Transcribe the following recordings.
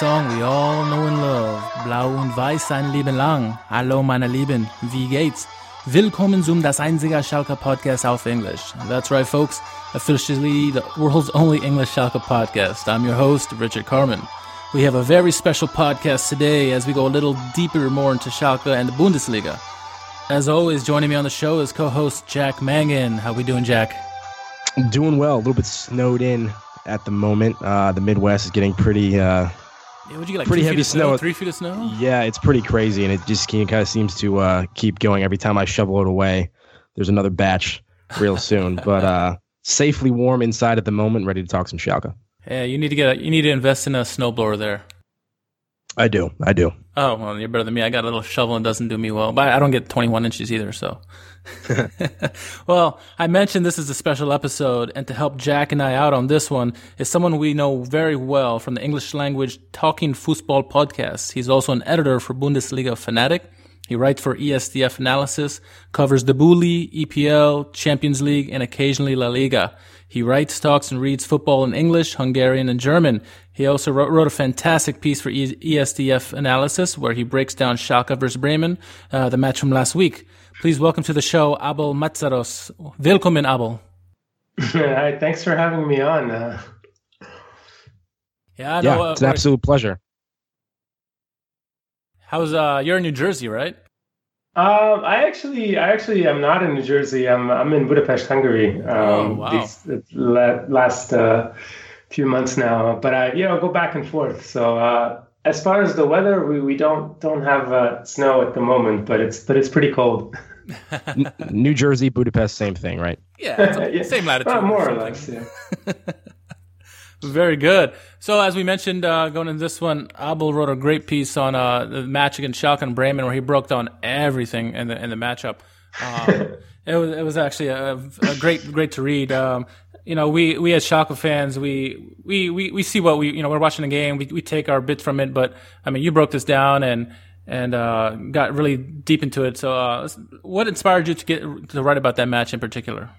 song we all know and love. Blau und Weiß ein Leben lang. Hallo meine Lieben, wie geht's? Willkommen zum Das Einzige Schalke Podcast auf English. That's right, folks. Officially the world's only English Schalke podcast. I'm your host, Richard Carmen. We have a very special podcast today as we go a little deeper more into Schalke and the Bundesliga. As always, joining me on the show is co-host Jack Mangan. How we doing, Jack? Doing well. A little bit snowed in at the moment. Uh, the Midwest is getting pretty. Uh, Yeah, what'd you get, like Pretty heavy snow? snow. Three feet of snow? yeah, it's pretty crazy, and it just kind of seems to uh, keep going. Every time I shovel it away, there's another batch real soon. but uh, safely warm inside at the moment, ready to talk some Schalke. Yeah, you need to get a, you need to invest in a snowblower there. I do. I do. Oh well, you're better than me. I got a little shovel and doesn't do me well, but I don't get 21 inches either. So, well, I mentioned this is a special episode, and to help Jack and I out on this one is someone we know very well from the English language Talking Football podcast. He's also an editor for Bundesliga Fanatic. He writes for ESDF Analysis, covers the Bully, EPL, Champions League, and occasionally La Liga. He writes, talks, and reads football in English, Hungarian, and German. He also wrote, wrote a fantastic piece for E- ESDF Analysis where he breaks down Schalke versus Bremen, uh, the match from last week. Please welcome to the show Abel Meszaros. Willkommen, Abel. Hi, thanks for having me on. Uh, Yeah, I yeah, know. uh, it's an absolute pleasure. how's uh? You're in New Jersey, right? Um, I actually, I actually am not in New Jersey. I'm, I'm in Budapest, Hungary. Um, Oh, wow. These last uh, few months now, but I, you know, go back and forth. So uh, as far as the weather, we, we don't don't have uh, snow at the moment, but it's but it's pretty cold. New Jersey, Budapest, same thing, right? Yeah, it's a- Yeah. same latitude. Uh, more or something. less. Yeah. Very good. So, as we mentioned, uh, going into this one, Abel wrote a great piece on uh, the match against Schalke and Bremen, where he broke down everything in the in the matchup. Um, it was it was actually a, a great great to read. Um, you know, we we as Schalke fans, we we we, we see what we you know we're watching the game, we we take our bits from it, but I mean, you broke this down and and uh, got really deep into it. So, uh, what inspired you to get to write about that match in particular?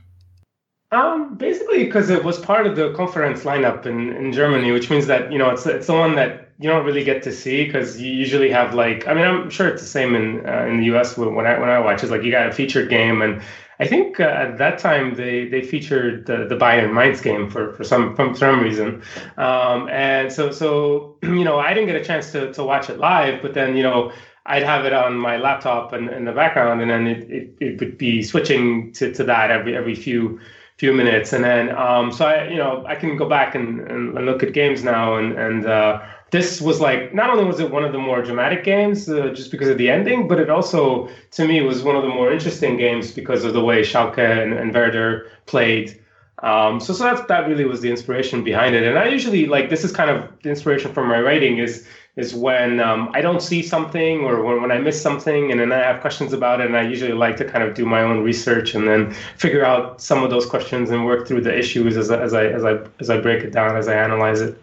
Um, basically, because it was part of the conference lineup in, in Germany, which means that you know it's it's the one that you don't really get to see because you usually have like I mean I'm sure it's the same in uh, in the U.S. when I when I watch it's like you got a featured game and I think uh, at that time they they featured the, the Bayern Mainz game for for some for some reason, um, and so so you know I didn't get a chance to to watch it live, but then you know. I'd have it on my laptop and in the background, and then it, it, it would be switching to, to that every every few few minutes. And then um so i you know i can go back and, and, and look at games now. And and uh this was like not only was it one of the more dramatic games uh, just because of the ending but it also to me was one of the more interesting games because of the way Schalke and, and Werder played. Um so so that's that really was the inspiration behind it. And i usually like this is kind of the inspiration for my writing is is when um, I don't see something or when, when I miss something and then I have questions about it. And I usually like to kind of do my own research and then figure out some of those questions and work through the issues as, I- as I as I as I break it down as I analyze it.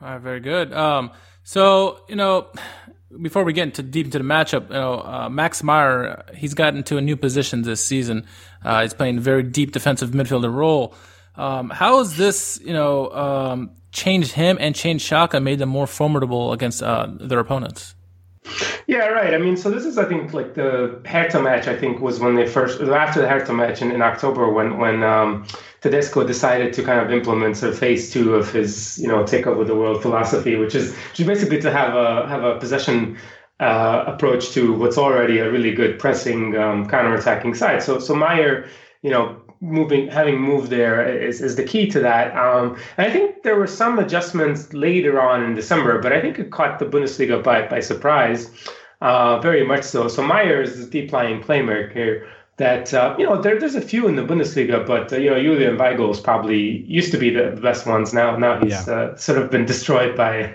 All right, very good. Um, so you know, before we get into deep into the matchup, you know, uh, Max Meyer he's gotten to a new position this season. Uh, he's playing a very deep defensive midfielder role. Um, how has this, you know, um, changed him and changed Schalke, made them more formidable against uh, their opponents? Yeah, right. I mean, so this is, I think, like the Hertha match. I think was when they first after the Hertha match in, in October when when um, Tedesco decided to kind of implement sort of phase two of his, you know, take over the world philosophy, which is which is basically to have a have a possession uh, approach to what's already a really good pressing um, counter attacking side. So so Meyer, you know, moving having moved there is, is the key to that. Um, and I think there were some adjustments later on in December, but I think it caught the Bundesliga by by surprise, uh, very much so. So Meyer is the deep lying playmaker that uh, you know there, there's a few in the Bundesliga, but uh, you know Julian Weigl is probably used to be the, the best ones. Now now he's Yeah. uh, sort of been destroyed by.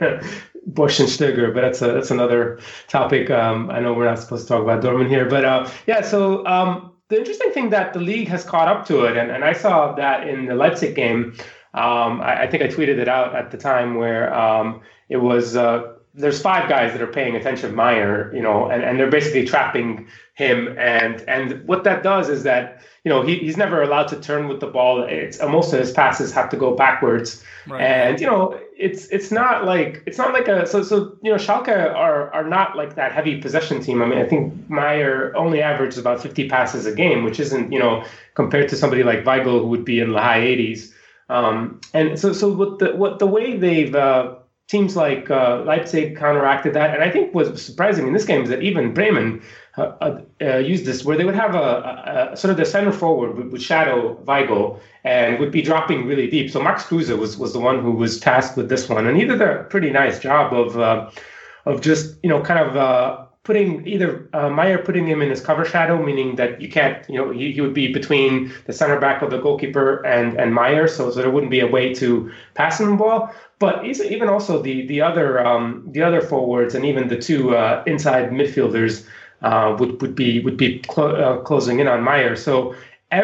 Bosz and Stöger, but that's a that's another topic. Um, I know we're not supposed to talk about Dortmund here, but uh, yeah. So um, the interesting thing that the league has caught up to it, and, and I saw that in the Leipzig game. Um, I, I think I tweeted it out at the time where um, it was uh, there's five guys that are paying attention to Meyer, you know, and, and they're basically trapping him. And and what that does is that you know he, he's never allowed to turn with the ball. It's most of his passes have to go backwards, right. and you know it's it's not like it's not like a so so you know Schalke are are not like that heavy possession team. I mean I think Meyer only averages about 50 passes a game, which isn't you know compared to somebody like Weigl who would be in the high 80s. Um, and so so what the what the way they've uh, teams like uh, Leipzig counteracted that. And I think was surprising in this game is that even Bremen uh, uh, uh used this, where they would have a, a, a, sort of the center forward would, would, shadow Weigl and would be dropping really deep. So Max Kruse was was the one who was tasked with this one, and he did a pretty nice job of uh, of just you know kind of uh, putting either Meyer putting him in his cover shadow, meaning that you can't, you know, he, he would be between the center back of the goalkeeper and and Meyer, so, so there wouldn't be a way to pass him the ball. But even also the the other um, the other forwards and even the two uh, inside midfielders uh, would would be would be clo- uh, closing in on Meyer. So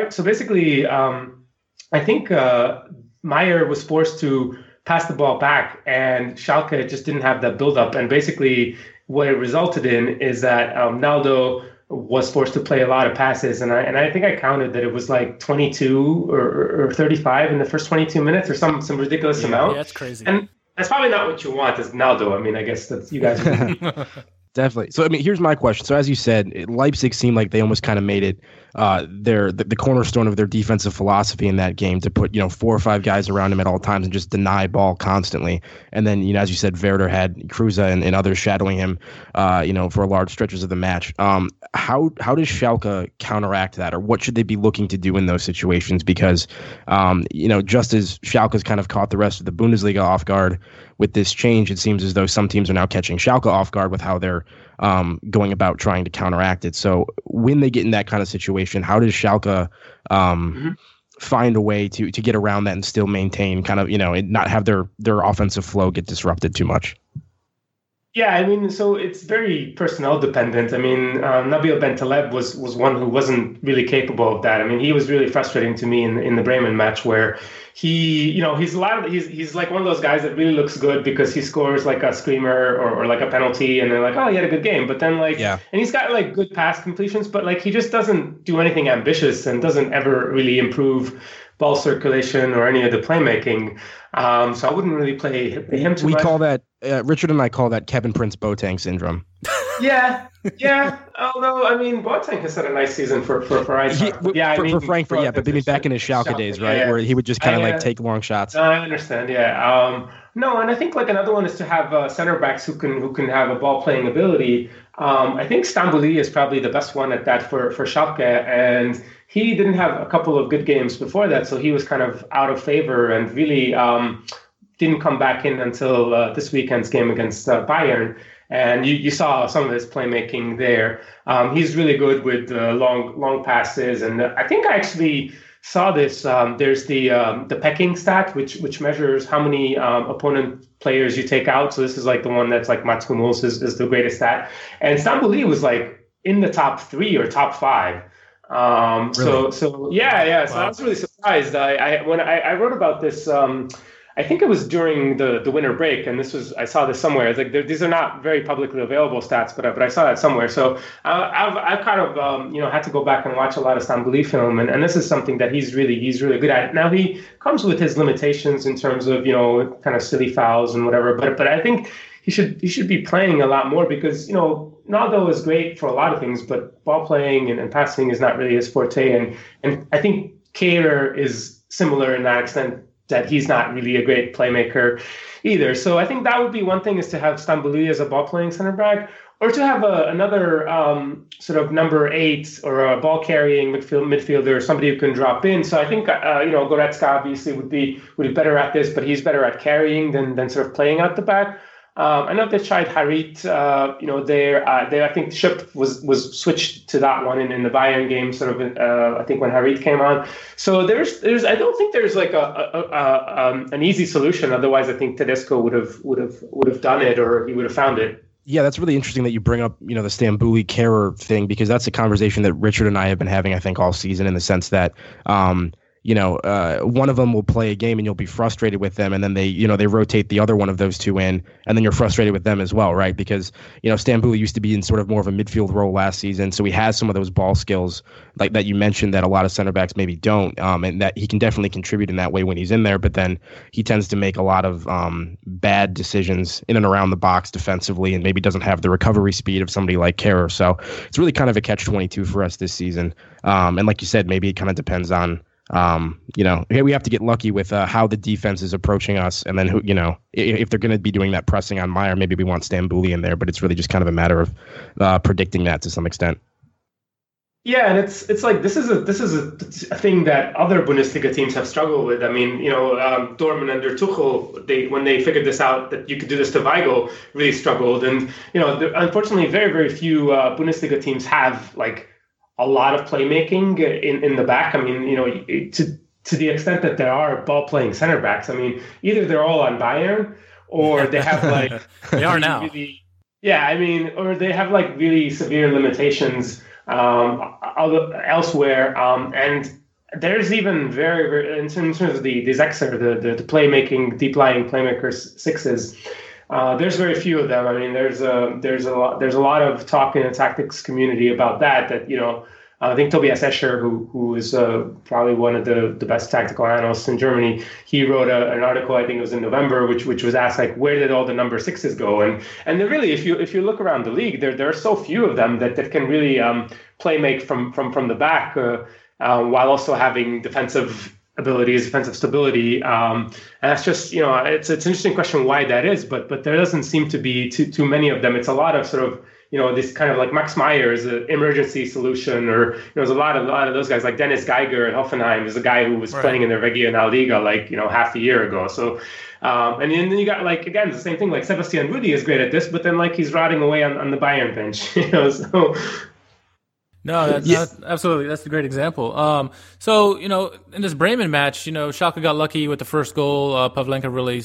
so basically, um, I think uh, Meyer was forced to pass the ball back, and Schalke just didn't have that build up, and basically what it resulted in is that um, Naldo was forced to play a lot of passes, and I and I think I counted that it was like 22 or, or 35 in the first 22 minutes, or some some ridiculous yeah, amount. Yeah, that's crazy. And that's probably not what you want as Naldo. I mean, I guess that's you guys. Definitely. So I mean, here's my question. So as you said, Leipzig seemed like they almost kind of made it uh, their the, the, cornerstone of their defensive philosophy in that game to put you know four or five guys around him at all times and just deny ball constantly. And then you know as you said, Werder had Kruse and, and others shadowing him, uh, you know, for large stretches of the match. Um, how how does Schalke counteract that, or what should they be looking to do in those situations? Because um, you know, just as Schalke's kind of caught the rest of the Bundesliga off guard with this change, it seems as though some teams are now catching Schalke off guard with how they're um, going about trying to counteract it. So when they get in that kind of situation, how does Schalke um, mm-hmm. find a way to to get around that and still maintain kind of you know and not have their their offensive flow get disrupted too much? Yeah, I mean, so it's very personnel dependent. I mean, um, Nabil Bentaleb was was one who wasn't really capable of that. I mean, he was really frustrating to me in in the Bremen match where he, you know, he's a lot of he's he's like one of those guys that really looks good because he scores like a screamer or, or like a penalty, and they're like, oh, he had a good game. But then like, yeah, and he's got like good pass completions, but like he just doesn't do anything ambitious and doesn't ever really improve ball circulation or any of the playmaking. Um, so I wouldn't really play him too we much. call that uh, Richard and I call that Kevin Prince Boateng syndrome. yeah, yeah. Although I mean, Boateng has had a nice season for for for Eintracht. Yeah, for, I mean, for Frankfurt, yeah, but maybe back in his Schalke, Schalke days, right, yeah, where he would just kind of like uh, take long shots. I understand. Yeah. Um, no, and I think like another one is to have uh, center backs who can who can have a ball playing ability. Um, I think Stambouli is probably the best one at that for for Schalke, and he didn't have a couple of good games before that, so he was kind of out of favor and really um, didn't come back in until uh, this weekend's game against uh, Bayern. And you, you saw some of his playmaking there. Um, he's really good with uh, long long passes, and I think I actually saw this. Um, there's the um, the packing stat, which which measures how many um, opponent players you take out. So this is like the one that's like Mats Hummels is, is the greatest stat, and Stambouli was like in the top three or top five. Um, really? So so yeah yeah. So wow. I was really surprised. I, I when I, I wrote about this. Um, I think it was during the, the winter break, and this was I saw this somewhere. It's like these are not very publicly available stats, but but I saw that somewhere. So I, have I've kind of um, you know had to go back and watch a lot of Stambouli film, and, and this is something that he's really he's really good at. Now he comes with his limitations in terms of you know kind of silly fouls and whatever, but but I think he should he should be playing a lot more because you know Naldo is great for a lot of things, but ball playing and, and passing is not really his forte, and and I think Kehrer is similar in that extent that he's not really a great playmaker either. So I think that would be one thing is to have Stambouli as a ball playing center back, or to have a, another um, sort of number eight or a ball carrying midfield, midfielder, somebody who can drop in. So I think uh, you know Goretzka obviously would be would be better at this, but he's better at carrying than than sort of playing out the back. Um, I know they tried Harit. Uh, you know, there, uh, they I think Schöpf was was switched to that one in, in the Bayern game. Sort of, uh, I think when Harit came on. So there's there's I don't think there's like a, a, a um, an easy solution. Otherwise, I think Tedesco would have would have would have done it, or he would have found it. Yeah, that's really interesting that you bring up, you know, the Stambouli Kehrer thing because that's a conversation that Richard and I have been having, I think, all season in the sense that, um, you know, uh, one of them will play a game and you'll be frustrated with them, and then they, you know, they rotate the other one of those two in, and then you're frustrated with them as well, right? Because you know, Stambouli used to be in sort of more of a midfield role last season, so he has some of those ball skills like that you mentioned that a lot of center backs maybe don't, um, and that he can definitely contribute in that way when he's in there. But then he tends to make a lot of um, bad decisions in and around the box defensively, and maybe doesn't have the recovery speed of somebody like Kehrer. So it's really kind of a catch twenty two for us this season. Um, and like you said, maybe it kind of depends on um, you know, we have to get lucky with uh, how the defense is approaching us, and then who, you know, if, if they're going to be doing that pressing on Meyer, maybe we want Stambouli in there, but it's really just kind of a matter of uh, predicting that to some extent. Yeah, and it's it's like this is a this is a, a, thing that other Bundesliga teams have struggled with. I mean, you know, um, Dortmund under Tuchel, they when they figured this out that you could do this to Weigl, really struggled. And you know, unfortunately, very very few uh, Bundesliga teams have like a lot of playmaking in, in the back. I mean, you know, to to the extent that there are ball playing center backs. I mean, either they're all on Bayern or they have like they are now. Really, yeah, I mean, or they have like really severe limitations um, elsewhere. Um, and there's even very, very in terms of the the Sechser, the, the the playmaking, deep lying playmakers sixes. Uh, there's very few of them. I mean, there's a there's a lot there's a lot of talk in the tactics community about that. That you know, I think Tobias Escher, who who is uh, probably one of the, the best tactical analysts in Germany, he wrote a, an article. I think it was in November, which which was asked like, where did all the number sixes go? And and really, if you if you look around the league, there there are so few of them that that can really um, play make from from from the back. Uh, uh, while also having defensive abilities, defensive stability. Um, and that's just, you know, it's it's an interesting question why that is, but but there doesn't seem to be too too many of them. It's a lot of sort of you know this kind of like Max Meyer is an emergency solution, or you know, there's a lot of a lot of those guys like Dennis Geiger at Hoffenheim is a guy who was right. playing in the Regionalliga like you know half a year ago. So. Um, and then you got like again the same thing like Sebastian Rudy is great at this, but then like he's rotting away on, on the Bayern bench, you know. So no, that's, yeah. that's, absolutely. That's a great example. Um, so, you know, in this Bremen match, you know, Schalke got lucky with the first goal. Uh, Pavlenka really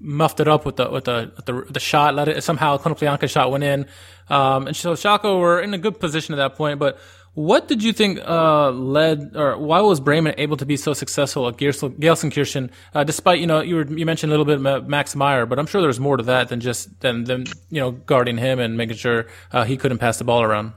muffed it up with the with the with the, the shot. Let it somehow Konoplyanka shot went in. Um, and so Schalke were in a good position at that point. But what did you think uh, led, or why was Bremen able to be so successful at Gelsenkirchen, uh, despite you know you were, you mentioned a little bit Max Meyer, but I'm sure there's more to that than just than than you know guarding him and making sure uh, he couldn't pass the ball around.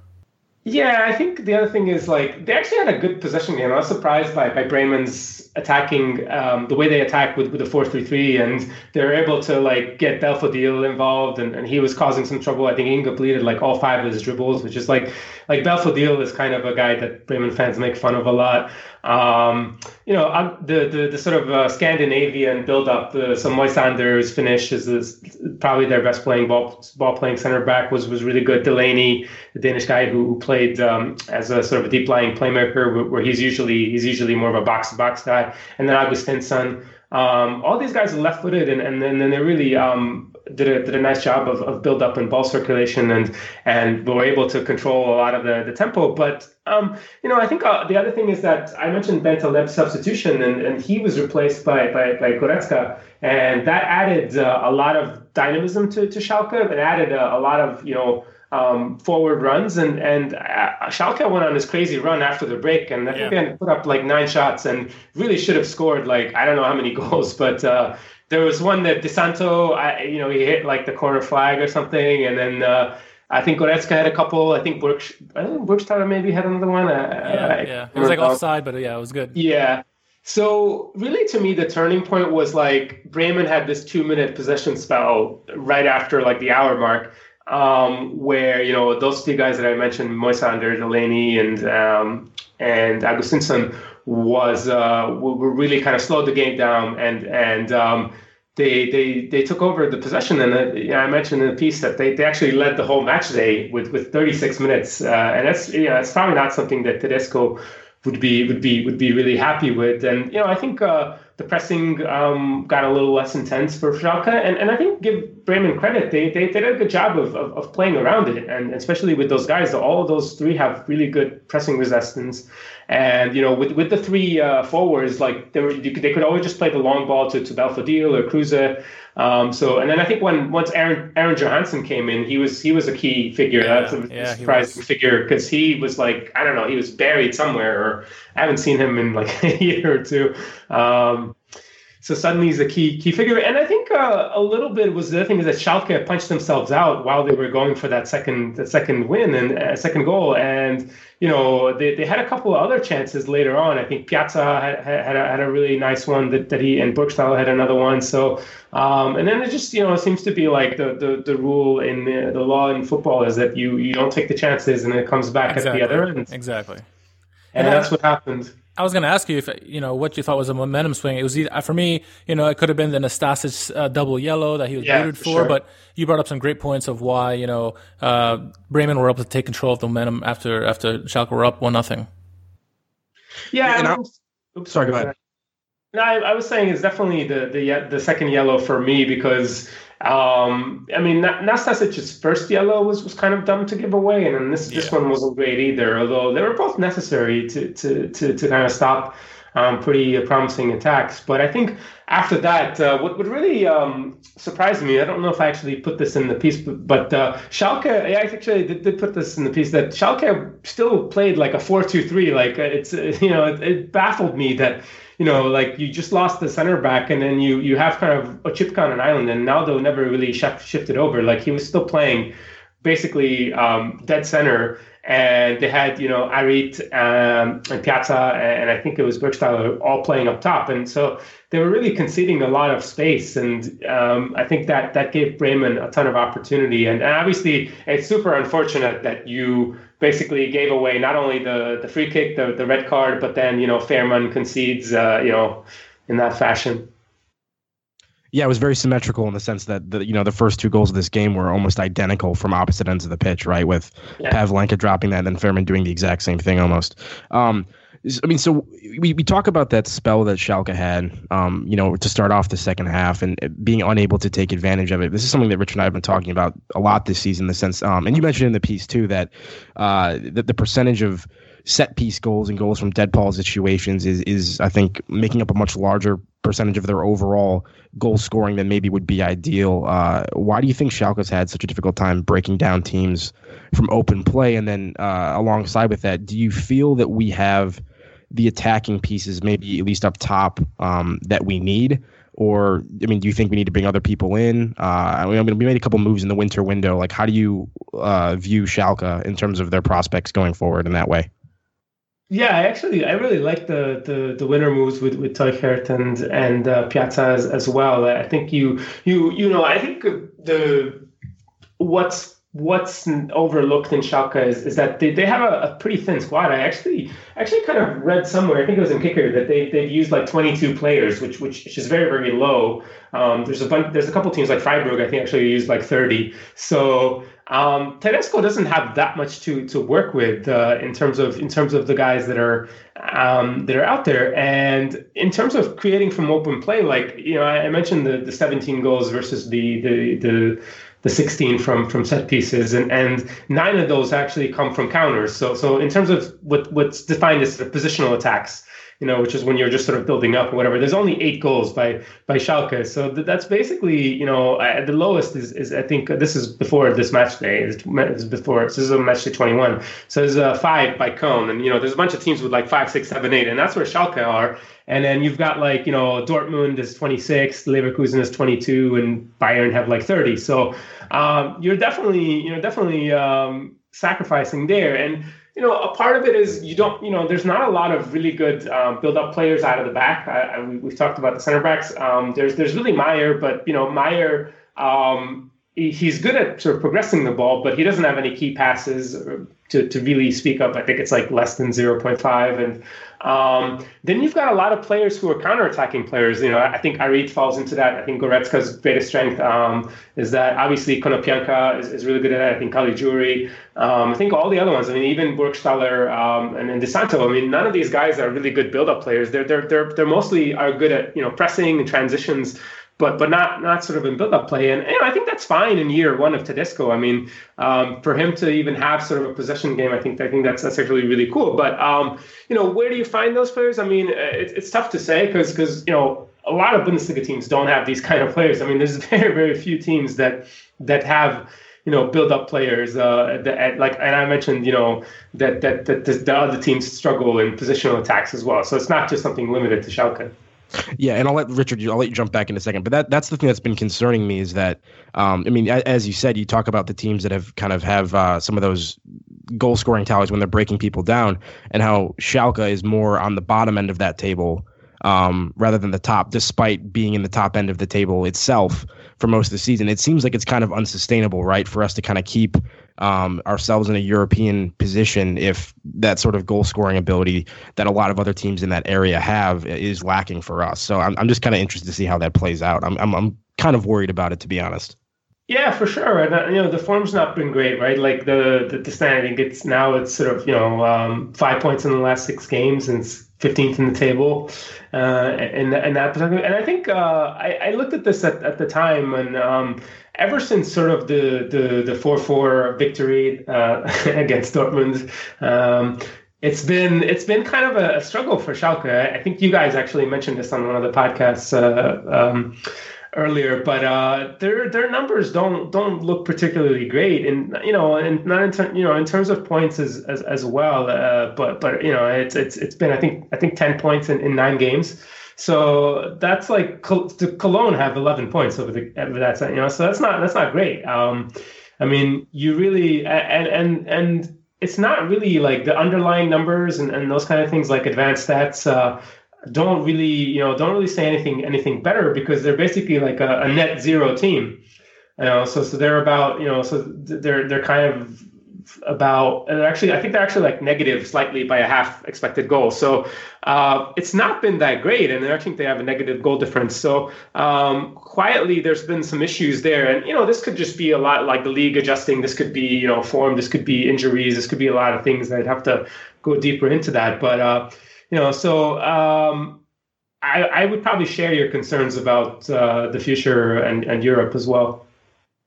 Yeah, I think the other thing is like they actually had a good possession game. I was surprised by by Bremen's attacking um, the way they attack with with the four three three, and they're able to like get Belfodil involved, and, and he was causing some trouble. I think he completed like all five of his dribbles, which is like like Belfodil is kind of a guy that Bremen fans make fun of a lot. Um, you know, the, the, the sort of uh, Scandinavian build-up, the, so Moisander's finish is, is, probably their best playing ball ball playing center back was was really good. Delaney, the Danish guy who, who played um, as a sort of a deep lying playmaker, where, where he's usually he's usually more of a box to box guy, and then Augustinsson. Um, all these guys are left footed, and, and then, they really um, did a did a nice job of, of build up and ball circulation and and were able to control a lot of the, the tempo. But um, you know, I think uh, the other thing is that I mentioned Bentaleb's substitution, and, and he was replaced by by, by Goretzka, and that added uh, a lot of dynamism to to Schalke. It added a, a lot of you know. Um, forward runs and and uh, Schalke went on this crazy run after the break and I think yeah. they put up like nine shots and really should have scored like I don't know how many goals but uh, there was one that Di Santo, I, you know, he hit like the corner flag or something, and then uh, I think Goretzka had a couple. I think Burks, I think maybe had another one. yeah, yeah. it was like offside, but yeah, it was good. Yeah. So really, to me, the turning point was like Bremen had this two-minute possession spell right after like the hour mark, um, where you know those two guys that I mentioned, Moisander, Delaney, and um, and Augustinsson was uh, were really kind of slowed the game down and and um, they they they took over the possession and uh, I mentioned in the piece that they, they actually led the whole match day with with 36 minutes uh, and that's know it's probably not something that Tedesco would be would be would be really happy with. And you know I think uh, the pressing um, got a little less intense for Schalke, and, and I think give Bremen credit. They, they, they did a good job of, of, of, playing around it, and especially with those guys. All of those three have really good pressing resistance, and you know with with the three uh, forwards, like they were, they could always just play the long ball to to Belfodil or Kruse. Um, so and then I think when once Aaron Aron Johannsson came in, he was he was a key figure. Yeah, That's a yeah, surprising figure because he was like I don't know, he was buried somewhere, or I haven't seen him in like a year or two. Um, so suddenly he's a key key figure, and I think uh, a little bit was the other thing is that Schalke punched themselves out while they were going for that second that second win and uh, second goal, and you know they, they had a couple of other chances later on. I think Pjaca had had a, had a really nice one that, that he and Burgstaller had another one. So um, and then it just you know it seems to be like the the, the rule in the, the law in football is that you you don't take the chances and it comes back exactly. at the other end. Exactly. And, and that's what happened. I was going to ask you if you know what you thought was a momentum swing. It was either, for me, you know, it could have been the Nastasic uh, double yellow that he was yeah, booted for, sure. but you brought up some great points of why you know uh, Bremen were able to take control of the momentum after after Schalke were up one nothing. Yeah, and I'm, oops, sorry, go ahead. No, I, I, was saying it's definitely the the the second yellow for me because um, I mean, Nastasic's first yellow was, was kind of dumb to give away, and then this yeah. this one wasn't great either. Although they were both necessary to to to, to kind of stop um, pretty promising attacks. But I think after that, uh, what what really um, surprised me, I don't know if I actually put this in the piece, but, but uh, Schalke, I actually did, did, put this in the piece that Schalke still played like a four-two-three. Like it's you know it, it baffled me that you know, like you just lost the center back, and then you you have kind of a chip on an island, and Naldo never really sh- shifted over. Like he was still playing basically um, dead center, and they had you know Harit um, and Pjaca, and I think it was Burgstaller all playing up top, and so they were really conceding a lot of space, and um, I think that that gave Bremen a ton of opportunity, and, and obviously it's super unfortunate that you basically gave away not only the the free kick, the the red card, but then you know Fährmann concedes, uh, you know, in that fashion. Yeah, it was very symmetrical in the sense that the you know the first two goals of this game were almost identical from opposite ends of the pitch, right? With yeah. Pavlenka dropping that, and then Fährmann doing the exact same thing almost. Um, I mean, so we, we talk about that spell that Schalke had, um, you know, to start off the second half and being unable to take advantage of it. This is something that Rich and I have been talking about a lot this season. In the sense, um, and you mentioned in the piece too that uh, that the percentage of set piece goals and goals from dead ball situations is is I think making up a much larger percentage of their overall goal scoring than maybe would be ideal. Uh, why do you think Schalke's had such a difficult time breaking down teams from open play? And then uh, alongside with that, do you feel that we have the attacking pieces, maybe at least up top, um, that we need? Or, I mean, do you think we need to bring other people in? Uh, I mean, we made a couple moves in the winter window. Like, how do you uh, view Schalke in terms of their prospects going forward in that way? Yeah, I actually I really like the the, the winter moves with with Teuchert and and uh, Pjaca as, as well. I think you you you know I think the what's what's overlooked in Schalke is, is that they, they have a, a, pretty thin squad. I actually actually kind of read somewhere, I think it was in Kicker, that they they've used like 22 players, which which, which is very very low. Um, there's a bunch, there's a couple teams like Freiburg, I think actually used like 30. So um, Tedesco doesn't have that much to to work with uh, in terms of in terms of the guys that are um, that are out there, and in terms of creating from open play, like you know, I, I mentioned the the 17 goals versus the the the the 16 from from set pieces, and and nine of those actually come from counters. So so in terms of what what's defined as the positional attacks, you know, which is when you're just sort of building up or whatever. There's only eight goals by by Schalke, so th- that's basically you know uh, the lowest is, is I think this is before this match day. is before this is a match day 21. So there's a five by Köln, and you know there's a bunch of teams with like five, six, seven, eight, and that's where Schalke are. And then you've got like you know Dortmund is 26, Leverkusen is 22, and Bayern have like 30. So um, you're definitely you know definitely um, sacrificing there and you know, a part of it is you don't, you know, there's not a lot of really good um, build-up players out of the back. I, I, we've talked about the center backs. Um, there's there's really Meyer, but you know, Meyer, um, he's good at sort of progressing the ball, but he doesn't have any key passes to, to really speak up. I think it's like less than 0.5. And um, then you've got a lot of players who are counterattacking players. You know, I think Harit falls into that. I think Goretzka's greatest strength um, is that obviously Konoplyanka is, is really good at it. I think Caligiuri. Um, I think all the other ones. I mean, even Burgstaller um, and, and Di Santo. I mean, none of these guys are really good build-up players. They're they're they're they're mostly are good at you know pressing and transitions but but not not sort of in build up play. And you know, I think that's fine in year one of Tedesco. I mean, um, for him to even have sort of a possession game, I think I think that's that's actually really cool. But um, you know, where do you find those players? I mean, it, it's tough to say because because you know a lot of Bundesliga teams don't have these kind of players. I mean, there's very very few teams that that have you know build up players uh, that, like and I mentioned you know that that that the other teams struggle in positional attacks as well. So it's not just something limited to Schalke. Yeah, and I'll let Richard. I'll let you jump back in a second. But that that's the thing that's been concerning me is that, um, I mean, as you said, you talk about the teams that have kind of have uh, some of those goal scoring tallies when they're breaking people down, and how Schalke is more on the bottom end of that table um, rather than the top, despite being in the top end of the table itself for most of the season. It seems like it's kind of unsustainable, right, for us to kind of keep um, ourselves in a European position if that sort of goal scoring ability that a lot of other teams in that area have is lacking for us. So I'm, I'm just kind of interested to see how that plays out. I'm, I'm, I'm kind of worried about it, to be honest. Yeah, for sure. And uh, you know, the form's not been great, right? Like the the, the standing, it's now it's sort of you know um, five points in the last six games and it's 15th in the table, uh, and and that particular. and I think uh, I, I looked at this at, at the time and um, ever since sort of the the the four four victory uh, against Dortmund. Um, it's been it's been kind of a, a, struggle for Schalke. I think you guys actually mentioned this on one of the podcasts uh, um, earlier, but uh, their their numbers don't don't look particularly great, and you know, and not in ter- you know in terms of points as as, as well. Uh, but but you know, it's it's it's been I think I think ten points in, in nine games. So that's like the Cologne have 11 points over the over that, you know. So that's not that's not great. Um, I mean, you really and and and it's not really like the underlying numbers and, and those kind of things like advanced stats uh, don't really you know don't really say anything anything better because they're basically like a, a net zero team. You know, so so they're about you know so they're they're kind of about and actually I think they're actually like negative slightly by a half expected goal. So uh, it's not been that great, and I think they have a negative goal difference. So um, quietly, there's been some issues there, and you know this could just be a lot like the league adjusting. This could be you know form. This could be injuries. This could be a lot of things. That I'd have to go deeper into that, but uh, you know so. Um, I, I would probably share your concerns about uh, the future and, and Europe as well.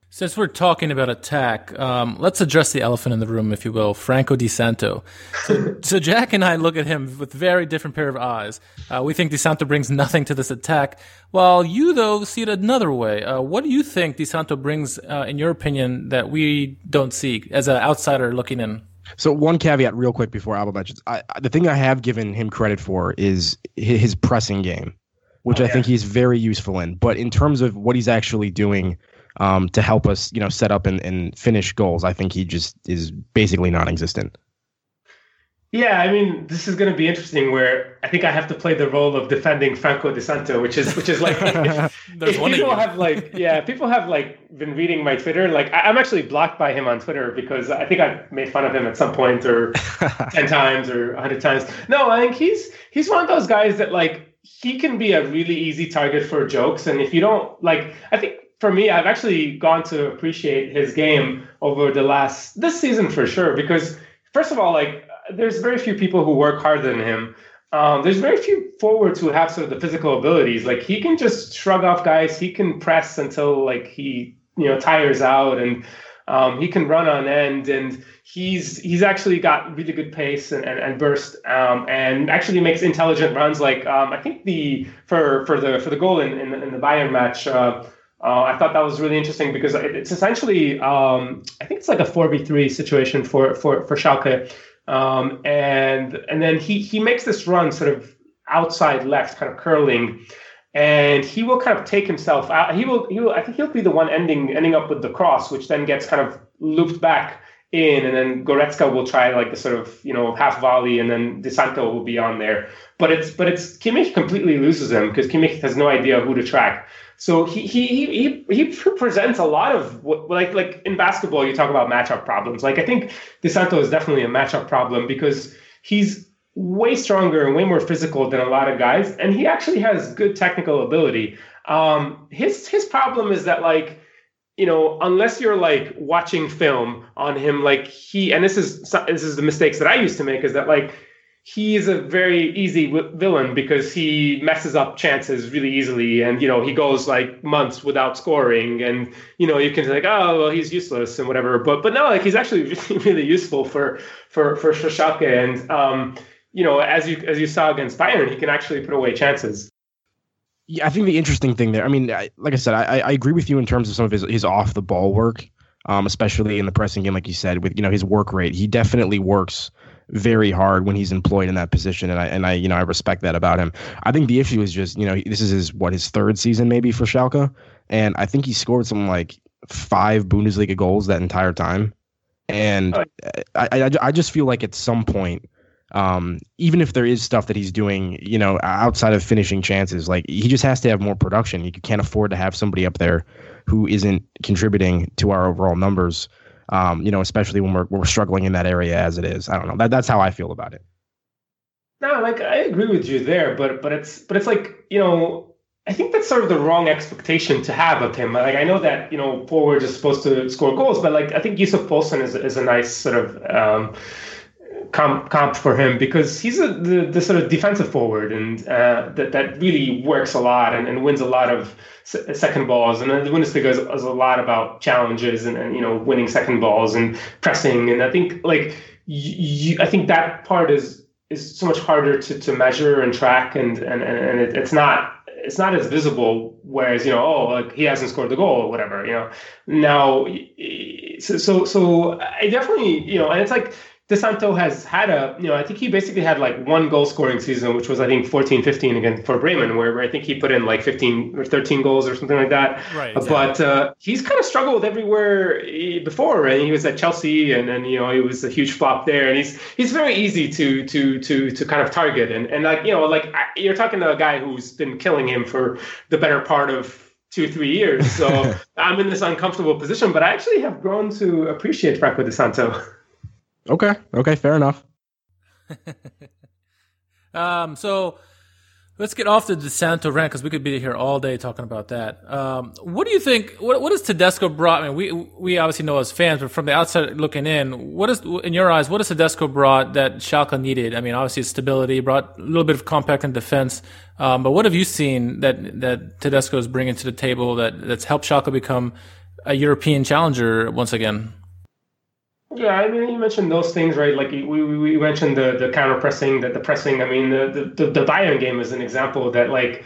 Since we're talking about attack, um, let's address the elephant in the room, if you will, Franco Di Santo. So, so Jack and I look at him with very different pair of eyes. Uh, we think Di Santo brings nothing to this attack, while you, though, see it another way. Uh, what do you think Di Santo brings, uh, in your opinion, that we don't see as an outsider looking in? So one caveat, real quick, before Alba mentions, I, the thing I have given him credit for is his pressing game, which oh, I think he's very useful in. But in terms of what he's actually doing – um, to help us, you know, set up and, and finish goals. I think he just is basically non-existent. Yeah, I mean, this is going to be interesting. Where I think I have to play the role of defending Franco Di Santo, which is which is like if, if people have like yeah, people have like been reading my Twitter. Like I, am actually blocked by him on Twitter because I think I made fun of him at some point or ten times or hundred times. No, I think he's he's one of those guys that like he can be a really easy target for jokes, and if you don't like, I think for me, I've actually gone to appreciate his game over the last this season for sure. Because first of all, like there's very few people who work harder than him. Um, there's very few forwards who have sort of the physical abilities. Like he can just shrug off guys. He can press until like he you know tires out, and um, he can run on end. And he's he's actually got really good pace and, and, and burst, um, and actually makes intelligent runs. Like um, I think the for for the for the goal in in, in the Bayern match. Uh, uh, I thought that was really interesting because it's essentially, um, I think it's like a four v three situation for for for Schalke, um, and and then he he makes this run sort of outside left, kind of curling, and he will kind of take himself out. He will he will I think he'll be the one ending ending up with the cross, which then gets kind of looped back in, and then Goretzka will try like the sort of you know half volley, and then Di Santo will be on there. But it's but it's Kimmich completely loses him because Kimmich has no idea who to track. So he he he he presents a lot of what, like like in basketball you talk about matchup problems. Like I think Di Santo is definitely a matchup problem because he's way stronger and way more physical than a lot of guys, and he actually has good technical ability. Um, his his problem is that like you know unless you're like watching film on him like he and this is this is the mistakes that I used to make is that like he is a very easy w- villain because he messes up chances really easily and you know he goes like months without scoring and you know you can like oh well he's useless and whatever. But but no like he's actually really, really useful for for for Schalke and um you know as you as you saw against Bayern he can actually put away chances yeah I think the interesting thing there I mean I, like I said I I agree with you in terms of some of his his off the ball work um especially in the pressing game like you said with you know his work rate he definitely works very hard when he's employed in that position, and I and I you know I respect that about him. I think the issue is just you know this is his what his third season maybe for Schalke, and I think he scored some like five Bundesliga goals that entire time, and I I, I just feel like at some point. Um, even if there is stuff that he's doing, you know, outside of finishing chances, like he just has to have more production. You can't afford to have somebody up there who isn't contributing to our overall numbers um, you know, especially when we're, we're struggling in that area as it is. I don't know. That, that's how I feel about it. No, like I agree with you there, but but it's but it's like you know I think that's sort of the wrong expectation to have of him. Like I know that you know forwards are supposed to score goals, but like I think Yussuf Poulsen is is a nice sort of um, comp comp for him because he's a, the the sort of defensive forward and uh, that that really works a lot and, and wins a lot of second balls, and the Bundesliga is, is a lot about challenges and, and, you know winning second balls and pressing. And I think like you, I think that part is is so much harder to, to measure and track, and and and it, it's not it's not as visible. Whereas you know oh like he hasn't scored the goal or whatever you know now so so so I definitely you know and it's like Di Santo has had a, you know, I think he basically had like one goal scoring season, which was, I think, 14 15 again for Bremen, where, where I think he put in like 15 or 13 goals or something like that. Right. Exactly. But uh, he's kind of struggled everywhere before, right? He was at Chelsea and then, you know, he was a huge flop there. And he's he's very easy to to to to kind of target. And, and like, you know, like I, you're talking to a guy who's been killing him for the better part of two three years. So I'm in this uncomfortable position, but I actually have grown to appreciate Franco Di Santo. Okay. Okay. Fair enough. um. So let's get off the Di Santo rant because we could be here all day talking about that. Um. What do you think? What What has Tedesco brought? I mean, we we obviously know as fans, but from the outside looking in, what is in your eyes? What has Tedesco brought that Schalke needed? I mean, obviously stability, brought a little bit of compact in defense. Um. But what have you seen that that Tedesco is bringing to the table that that's helped Schalke become a European challenger once again? Yeah, I mean, you mentioned those things, right? Like we, we mentioned the the counter pressing, that the pressing. I mean, the, the the Bayern game is an example that like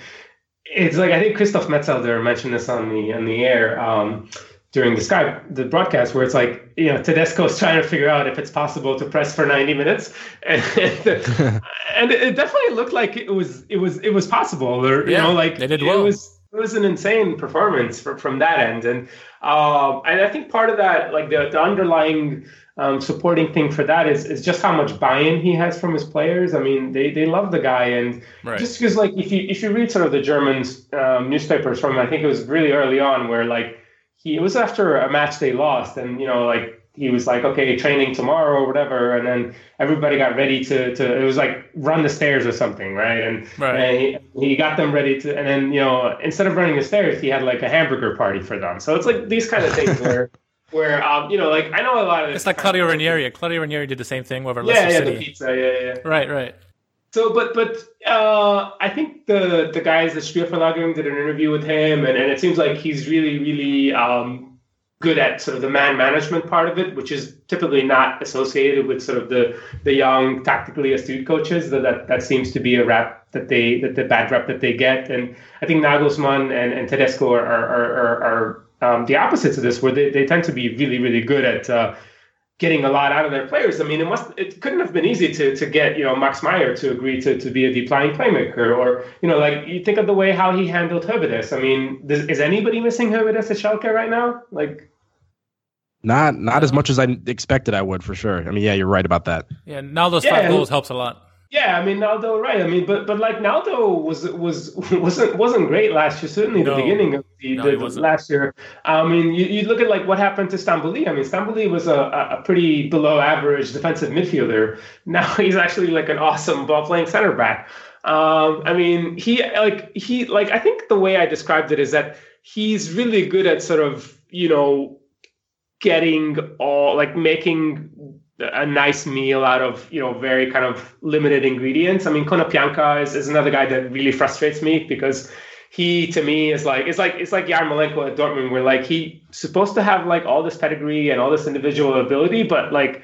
it's like I think Christoph Metzelder mentioned this on the on the air um, during the Skype the broadcast, where it's like you know Tedesco is trying to figure out if it's possible to press for 90 minutes, and, and it definitely looked like it was it was it was possible, or you know, like they did well. it was it was an insane performance for, from that end, and um, and I think part of that, like the, the underlying um, supporting thing for that is is just how much buy-in he has from his players. I mean, they they love the guy, and right. just because like if you if you read sort of the German um, newspapers from I think it was really early on where like he it was after a match they lost, and you know like he was like, okay, training tomorrow or whatever, and then everybody got ready to to it was like run the stairs or something, right? And, right. and he, he got them ready to, and then you know instead of running the stairs, he had like a hamburger party for them. So it's like these kind of things where. Where um, you know, like I know a lot of it's like Claudio Ranieri. Claudio Ranieri did the same thing over yeah, Leicester yeah, City. the pizza, yeah, yeah. Right, right. So, but but uh, I think the the guys at Spielverlagerung did an interview with him, and, and it seems like he's really really um, good at sort of the man management part of it, which is typically not associated with sort of the the young tactically astute coaches. That that, that seems to be a rap that they that the bad rep that they get. And I think Nagelsmann and, and Tedesco are are are, are um, the opposites of this, where they, they tend to be really really good at. Uh, getting a lot out of their players. I mean, it must it couldn't have been easy to to get you know Max Meyer to agree to, to be a deep lying playmaker, or you know like you think of the way how he handled Höwedes. I mean, is anybody missing Höwedes at Schalke right now? Like Not not as much as I expected I would for sure. I mean, yeah, you're right about that. Yeah, now those five goals helps a lot. Yeah, I mean Naldo, right? I mean, but but like Naldo was was wasn't wasn't great last year. Certainly no. the beginning of the, no, the, the last year. I mean, you, you look at like what happened to Stambouli. I mean, Stambouli was a, a pretty below average defensive midfielder. Now he's actually like an awesome ball playing center back. Um, I mean, he like he like I think the way I described it is that he's really good at sort of you know getting all like making a nice meal out of you know very kind of limited ingredients. I mean, Konoplyanka is, is another guy that really frustrates me because he to me is like it's like it's like Yarmolenko at Dortmund, where like he's supposed to have like all this pedigree and all this individual ability, but like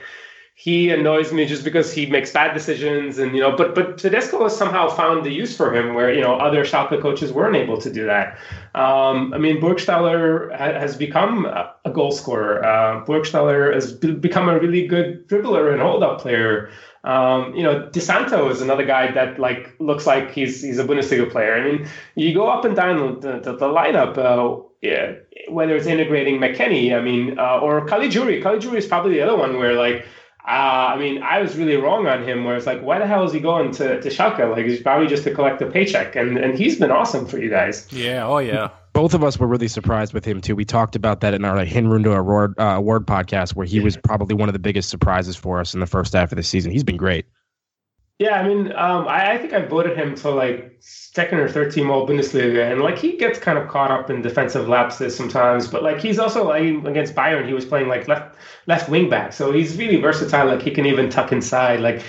he annoys me just because he makes bad decisions and you know but but Tedesco has somehow found the use for him where you know other Schalke coaches weren't able to do that. Um, I mean Burgstaller ha- has become a goal scorer. Uh, Burgstaller has b- become a really good dribbler and hold up player. Um, you know, Di Santo is another guy that like looks like he's he's a Bundesliga player. I mean, you go up and down the, the, the lineup. Uh, yeah, whether it's integrating McKennie, I mean, uh, or Caligiuri. Caligiuri is probably the other one where like uh, I mean, I was really wrong on him. Where it's like, why the hell is he going to to Schalke? Like, he's probably just to collect a paycheck, and and he's been awesome for you guys. Yeah. Oh yeah. Both of us were really surprised with him too. We talked about that in our like, Hinrunde award uh, award podcast, where he was probably one of the biggest surprises for us in the first half of the season. He's been great. Yeah, I mean, um, I, I, think I voted him to like second or third team all Bundesliga, and like he gets kind of caught up in defensive lapses sometimes. But like he's also like against Bayern, he was playing like left left wing back, so he's really versatile. Like he can even tuck inside. Like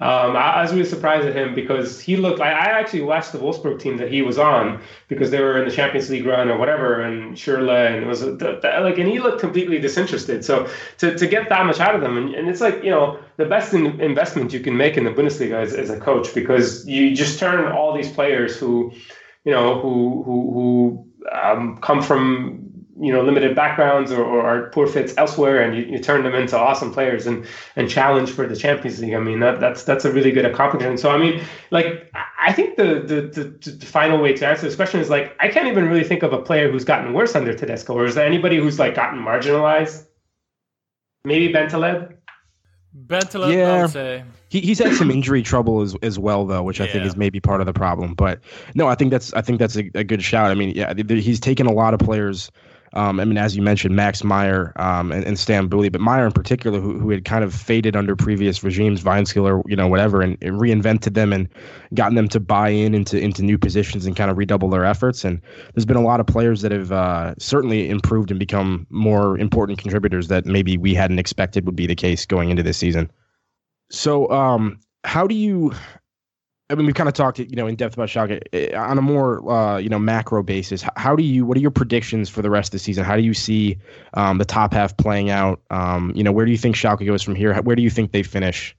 um, I, I, was really surprised at him because he looked. I, I actually watched the Wolfsburg team that he was on because they were in the Champions League run or whatever, and Schürrle and it was the, the, like, and he looked completely disinterested. So to, to get that much out of them, and, and it's like you know the best in, investment you can make in the Bundesliga as, as a coach because you just turn all these players who, you know, who who who um, come from you know limited backgrounds or, or are poor fits elsewhere and you, you turn them into awesome players and and challenge for the champions league. I mean that, that's that's a really good accomplishment. So i mean like i think the, the the, the final way to answer this question is like i can't even really think of a player who's gotten worse under tedesco. Or is there anybody who's like gotten marginalized? Maybe bentaleb? Bentaleb yeah. i would say. He, he's had some injury trouble as as well though, which I think is maybe part of the problem. But no, I think that's I think that's a, a good shout. I mean, yeah, he's taken a lot of players um, I mean, as you mentioned, Max Meyer um, and, and Stambouli, but Meyer in particular, who, who had kind of faded under previous regimes, Weinzierl, you know, whatever, and, and, reinvented them and gotten them to buy in into into new positions and kind of redouble their efforts. And there's been a lot of players that have uh, certainly improved and become more important contributors that maybe we hadn't expected would be the case going into this season. So, um, how do you I mean, we've kind of talked, you know, in depth about Schalke eh, on a more, uh, you know, macro basis. How do you? What are your predictions for the rest of the season? How do you see um, the top half playing out? Um, you know, where do you think Schalke goes from here? Where do you think they finish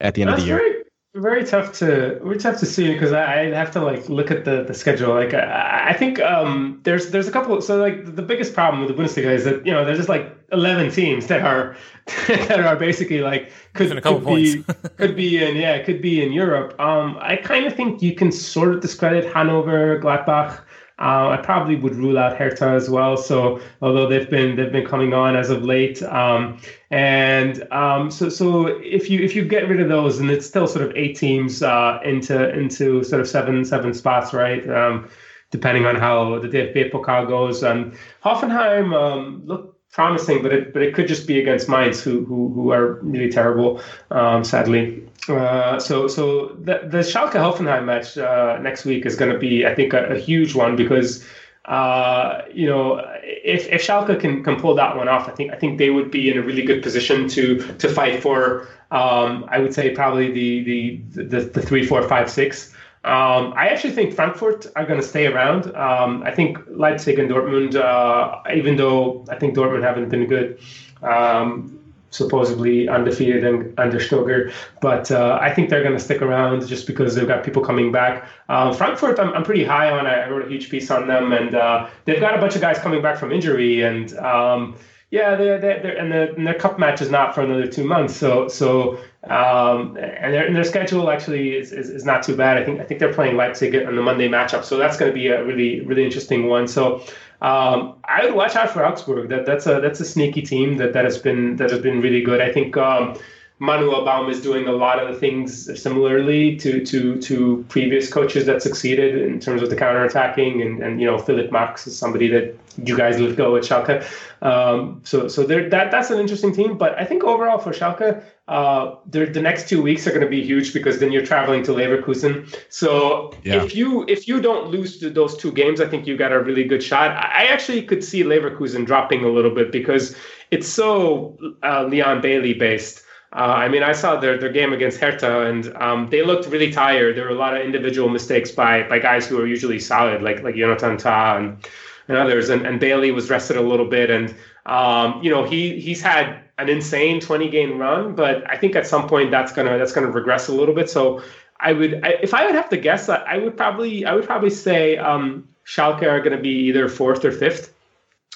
at the end That's of the year? Very, very tough to very tough to see because I, I have to like look at the the schedule. Like I, I think um, there's there's a couple. So like the biggest problem with the Bundesliga is that you know there's just like 11 teams that are that are basically like could, could be could be in yeah could be in Europe. Um, I kind of think you can sort of discredit Hanover, Gladbach. Uh, I probably would rule out Hertha as well. So although they've been they've been coming on as of late, um, and um, so so if you if you get rid of those, and it's still sort of eight teams uh, into into sort of seven seven spots, right? Um, depending on how the DFB Pokal goes. And Hoffenheim um, look promising, but it but it could just be against Mainz, who who, who are really terrible, um, sadly. Uh, so so the the Schalke Hoffenheim match uh, next week is going to be, I think, a, a huge one because. Uh, you know, if, if Schalke can, can pull that one off, I think I think they would be in a really good position to to fight for. Um, I would say probably the the the, the three, four, five, six. Um, I actually think Frankfurt are going to stay around. Um, I think Leipzig and Dortmund, uh, even though I think Dortmund haven't been good, um, supposedly undefeated and under Stöger, but uh, I think they're going to stick around just because they've got people coming back. Uh, Frankfurt, I'm, I'm pretty high on. I wrote a huge piece on them, and uh, they've got a bunch of guys coming back from injury, and um, Yeah, they're, they're, they're and, the, and their cup match is not for another two months. So so um, and, their, and their schedule actually is, is, is, not too bad. I think I think they're playing Leipzig on the Monday matchup, so that's going to be a really really interesting one. So um, I would watch out for Augsburg. That that's a that's a sneaky team that, that has been that has been really good. I think um, Manuel Baum is doing a lot of the things similarly to to to previous coaches that succeeded in terms of the counterattacking and and you know Philipp Max is somebody that you guys let go at Schalke. Um, so so there that that's an interesting team. But I think overall for Schalke, uh, the next two weeks are going to be huge because then you're traveling to Leverkusen. So yeah. if you if you don't lose those two games, I think you got a really good shot. I actually could see Leverkusen dropping a little bit because it's so uh, Leon Bailey based. Uh, I mean, I saw their, their game against Hertha, and um, they looked really tired. There were a lot of individual mistakes by by guys who are usually solid, like like Jonathan Tah and, and others. And, and Bailey was rested a little bit, and um, you know he he's had an insane 20 game run, but I think at some point that's gonna that's gonna regress a little bit. So I would, I, if I would have to guess, I would probably I would probably say um, Schalke are going to be either fourth or fifth.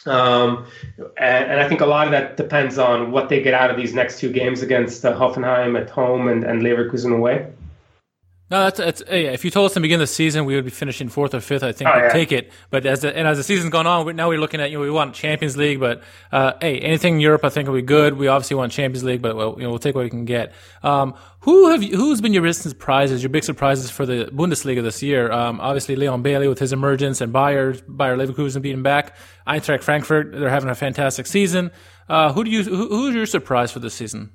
Um, and, and, I think a lot of that depends on what they get out of these next two games against uh, Hoffenheim at home and, and Leverkusen away. No, that's, that's hey, if you told us in the beginning of the season we would be finishing fourth or fifth, I think oh, we'd yeah. take it. But as the, and as the season's gone on, now we're looking at you know we want Champions League, but uh, hey, anything in Europe I think will be good. We obviously want Champions League, but well, you know we'll take what we can get. Um, who have you, who's been your recent surprises, your big surprises for the Bundesliga this year? Um, obviously Leon Bailey with his emergence and Bayer Bayer Leverkusen beating back, Eintracht Frankfurt they're having a fantastic season. Uh, who do you who, who's your surprise for this season?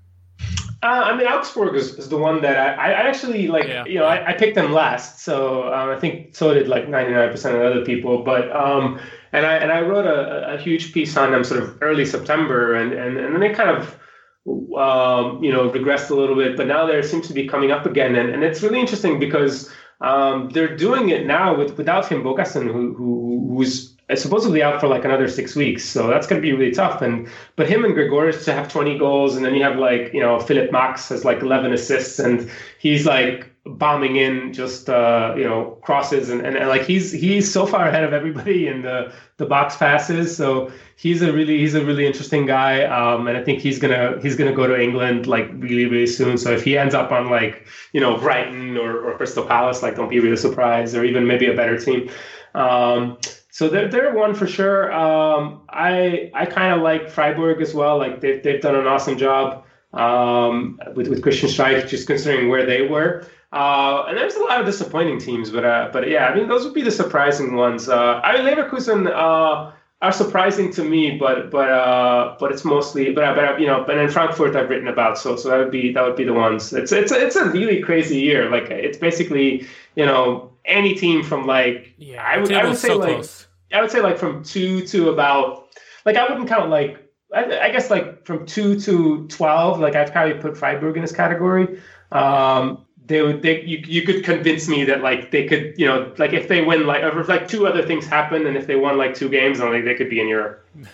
Uh, I mean, Augsburg is, is the one that I, I actually like. Yeah. You know, I, I, picked them last, so um, I think so did like 99% of other people. But um, and I and I wrote a, a huge piece on them sort of early September, and and and then they kind of um, you know regressed a little bit, but now they seems to be coming up again, and and it's really interesting because um, they're doing it now with without Finnbogason, who, who who's supposedly out for like another six weeks. So that's going to be really tough. And but him and Gregoritsch have 20 goals, and then you have like you know Philipp Max has like 11 assists, and he's like bombing in just uh, you know crosses, and, and, and like he's he's so far ahead of everybody in the the box passes. So he's a really he's a really interesting guy, um, and I think he's gonna he's gonna go to England like really really soon. So if he ends up on like you know Brighton or, or Crystal Palace, like don't be really surprised, or even maybe a better team. Um, so they're they're one for sure. Um, I I kind of like Freiburg as well. Like they've they've done an awesome job um, with with Christian Streich, just considering where they were. Uh, and there's a lot of disappointing teams, but uh, but yeah, I mean those would be the surprising ones. Uh, I mean Leverkusen uh, are surprising to me, but but uh, but it's mostly but but you know, but in Frankfurt I've written about, so so that would be that would be the ones. It's it's it's a really crazy year. Like it's basically you know any team from like yeah, I would I would say so like. Close I would say like from two to about like I wouldn't count like I, I guess like from two to twelve. Like I'd probably put Freiburg in this category. Um, they would they you, you could convince me that like they could you know like if they win like if like two other things happen and if they won like two games, like they could be in Europe.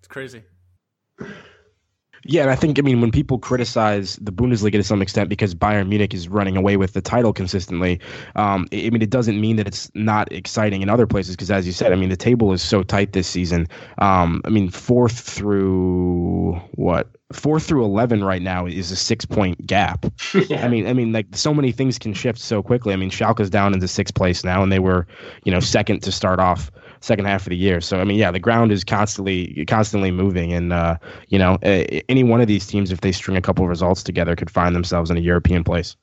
It's crazy. Yeah, and I think I mean when people criticize the Bundesliga to some extent because Bayern Munich is running away with the title consistently, um, I mean it doesn't mean that it's not exciting in other places because as you said, I mean the table is so tight this season. Um, I mean fourth through what four through eleven right now is a six point gap. yeah. I mean, I mean, like so many things can shift so quickly. I mean, Schalke's down into sixth place now, and they were, you know, second to start off second half of the year. So I mean, yeah, the ground is constantly constantly moving, and uh, you know, any one of these teams, if they string a couple of results together, could find themselves in a European place.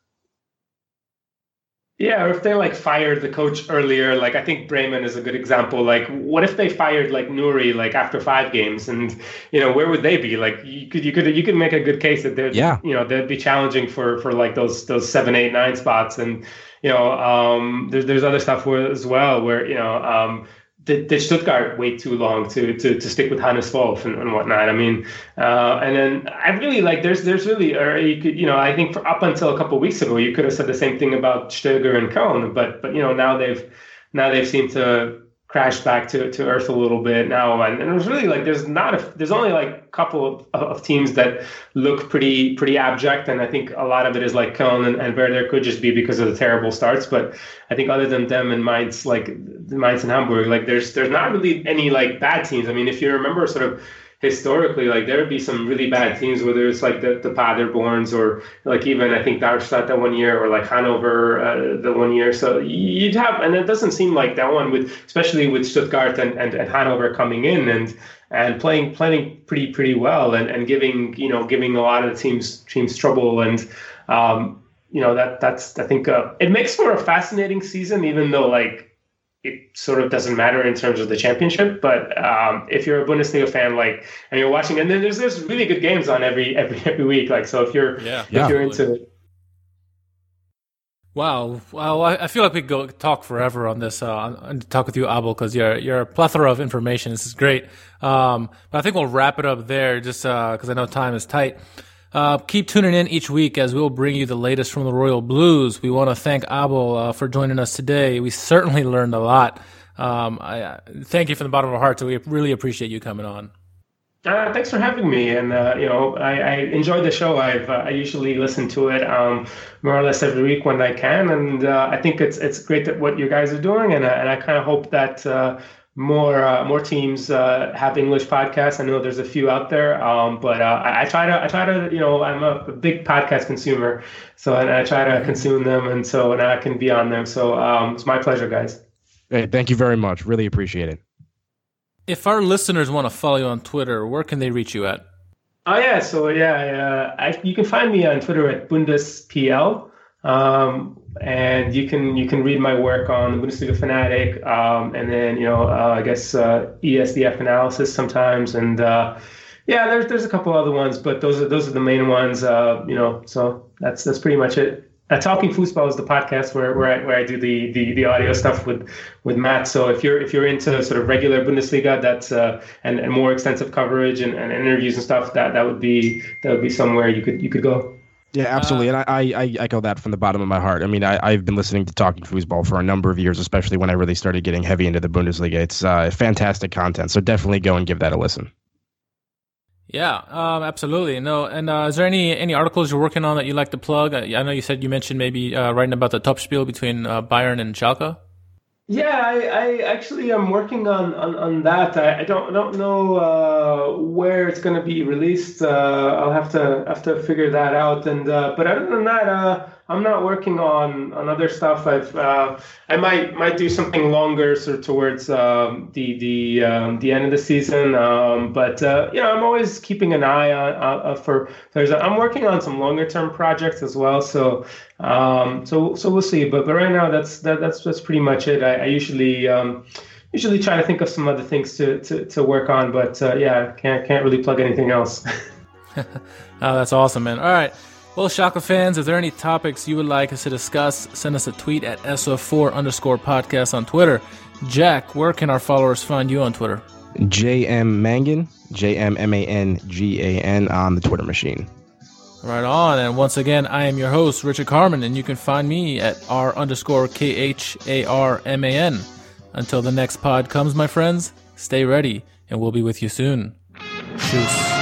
Yeah, or if they like fired the coach earlier, like I think Bremen is a good example. Like, what if they fired like Nouri like after five games, and you know where would they be? Like, you could you could you could make a good case that they'd yeah. you know they'd be challenging for for like those those seven, eight, nine spots, and you know um, there's there's other stuff where, as well where you know um, did, did Stuttgart wait too long to to, to stick with Hannes Wolf and, and whatnot? I mean, uh, and then I really like there's there's really or you could you know I think for up until a couple weeks ago you could have said the same thing about Stöger and Köln, but but you know now they've now they've seemed to crashed back to, to earth a little bit. Now and, and it was really like there's not a there's only like a couple of, of teams that look pretty pretty abject. And i think a lot of it is like Köln and, and Werder could just be because of the terrible starts. But i think other than them and Mainz like Mainz and Hamburg like there's there's not really any like bad teams. I mean if you remember sort of historically, like there would be some really bad teams, whether it's like the, the Paderborns or like even I think Darmstadt that one year or like Hanover uh, the one year. So you'd have, and it doesn't seem like that one with, especially with Stuttgart and, and, and Hanover coming in and and playing playing pretty pretty well and, and giving you know giving a lot of the teams teams trouble and um, you know that that's I think uh, it makes for a fascinating season even though like it sort of doesn't matter in terms of the championship. But um, if you're a Bundesliga fan, like, and you're watching, and then there's there's really good games on every every every week. Like, so if you're yeah, if yeah. you're into it. Wow, well, I feel like we could go talk forever on this. Uh, and talk with you, Abel, because you're you're a plethora of information. This is great. Um, but I think we'll wrap it up there, just because uh, I know time is tight. Uh, keep tuning in each week as we'll bring you the latest from the Royal Blues. We want to thank Abel uh, for joining us today. We certainly learned a lot. Um, I uh, thank you from the bottom of our hearts. We really appreciate you coming on. Uh, thanks for having me, and uh, you know I, I the show. I've uh, I usually listen to it um, more or less every week when I can, and I think it's it's great that what you guys are doing, and and I kind of hope that more uh, more teams uh, have English podcasts. I know there's a few out there, um, but uh, I, I, try to I try to you know I'm a, big podcast consumer, so and I try to consume them, and so and I can be on them. So um, it's my pleasure, guys. Hey, thank you very much. Really appreciate it. If our listeners want to follow you on Twitter, where can they reach you at? Oh yeah, so yeah, I, you can find me on Twitter at BundesPL. Um, and you can you can read my work on the Bundesliga Fanatic, um, and then you know uh, I guess uh, ESDF analysis sometimes, and uh, yeah, there's there's a couple other ones, but those are those are the main ones. Uh, you know, so that's that's pretty much it. Uh, Talking Fußball is the podcast where where I, where I do the, the the audio stuff with with Matt. So if you're if you're into sort of regular Bundesliga, that's uh, and, and more extensive coverage and, and interviews and stuff, that that would be that would be somewhere you could you could go. Yeah, absolutely, uh, and I, I, I echo that from the bottom of my heart. I mean, I, I've been listening to Talking Fußball for a number of years, especially when I really started getting heavy into the Bundesliga. It's uh, fantastic content, so definitely go and give that a listen. Yeah, um, absolutely. No, and uh, is there any any articles you're working on that you like to plug? I, I know you said you mentioned maybe uh, writing about the Topspiel between uh, Bayern and Schalke. Yeah, I, I actually am working on on, on that. I, I don't don't know uh, where it's going to be released. Uh, I'll have to have to figure that out. And uh, but other than that, uh, I'm not working on on other stuff. I've uh, I might might do something longer, sort of towards um, the the um, the end of the season. Um, but uh, you know, I'm always keeping an eye on uh, for. There's I'm working on some longer term projects as well. So um, so so we'll see. But but right now, that's that, that's that's pretty much it. I, I usually. Um, usually try to think of some other things to, to, to work on, but uh, yeah, can't can't really plug anything else. oh, that's awesome, man. All right. Well, Schalke fans, if there are any topics you would like us to discuss, send us a tweet at SO4 underscore podcast on Twitter. Jack, where can our followers find you on Twitter? JM Mangan, J M M A N G A N on the Twitter machine. Right on. And once again, I am your host, Richard Carmen, and you can find me at R underscore K H A R M A N. Until the next pod comes, my friends, stay ready, and we'll be with you soon. Tschüss.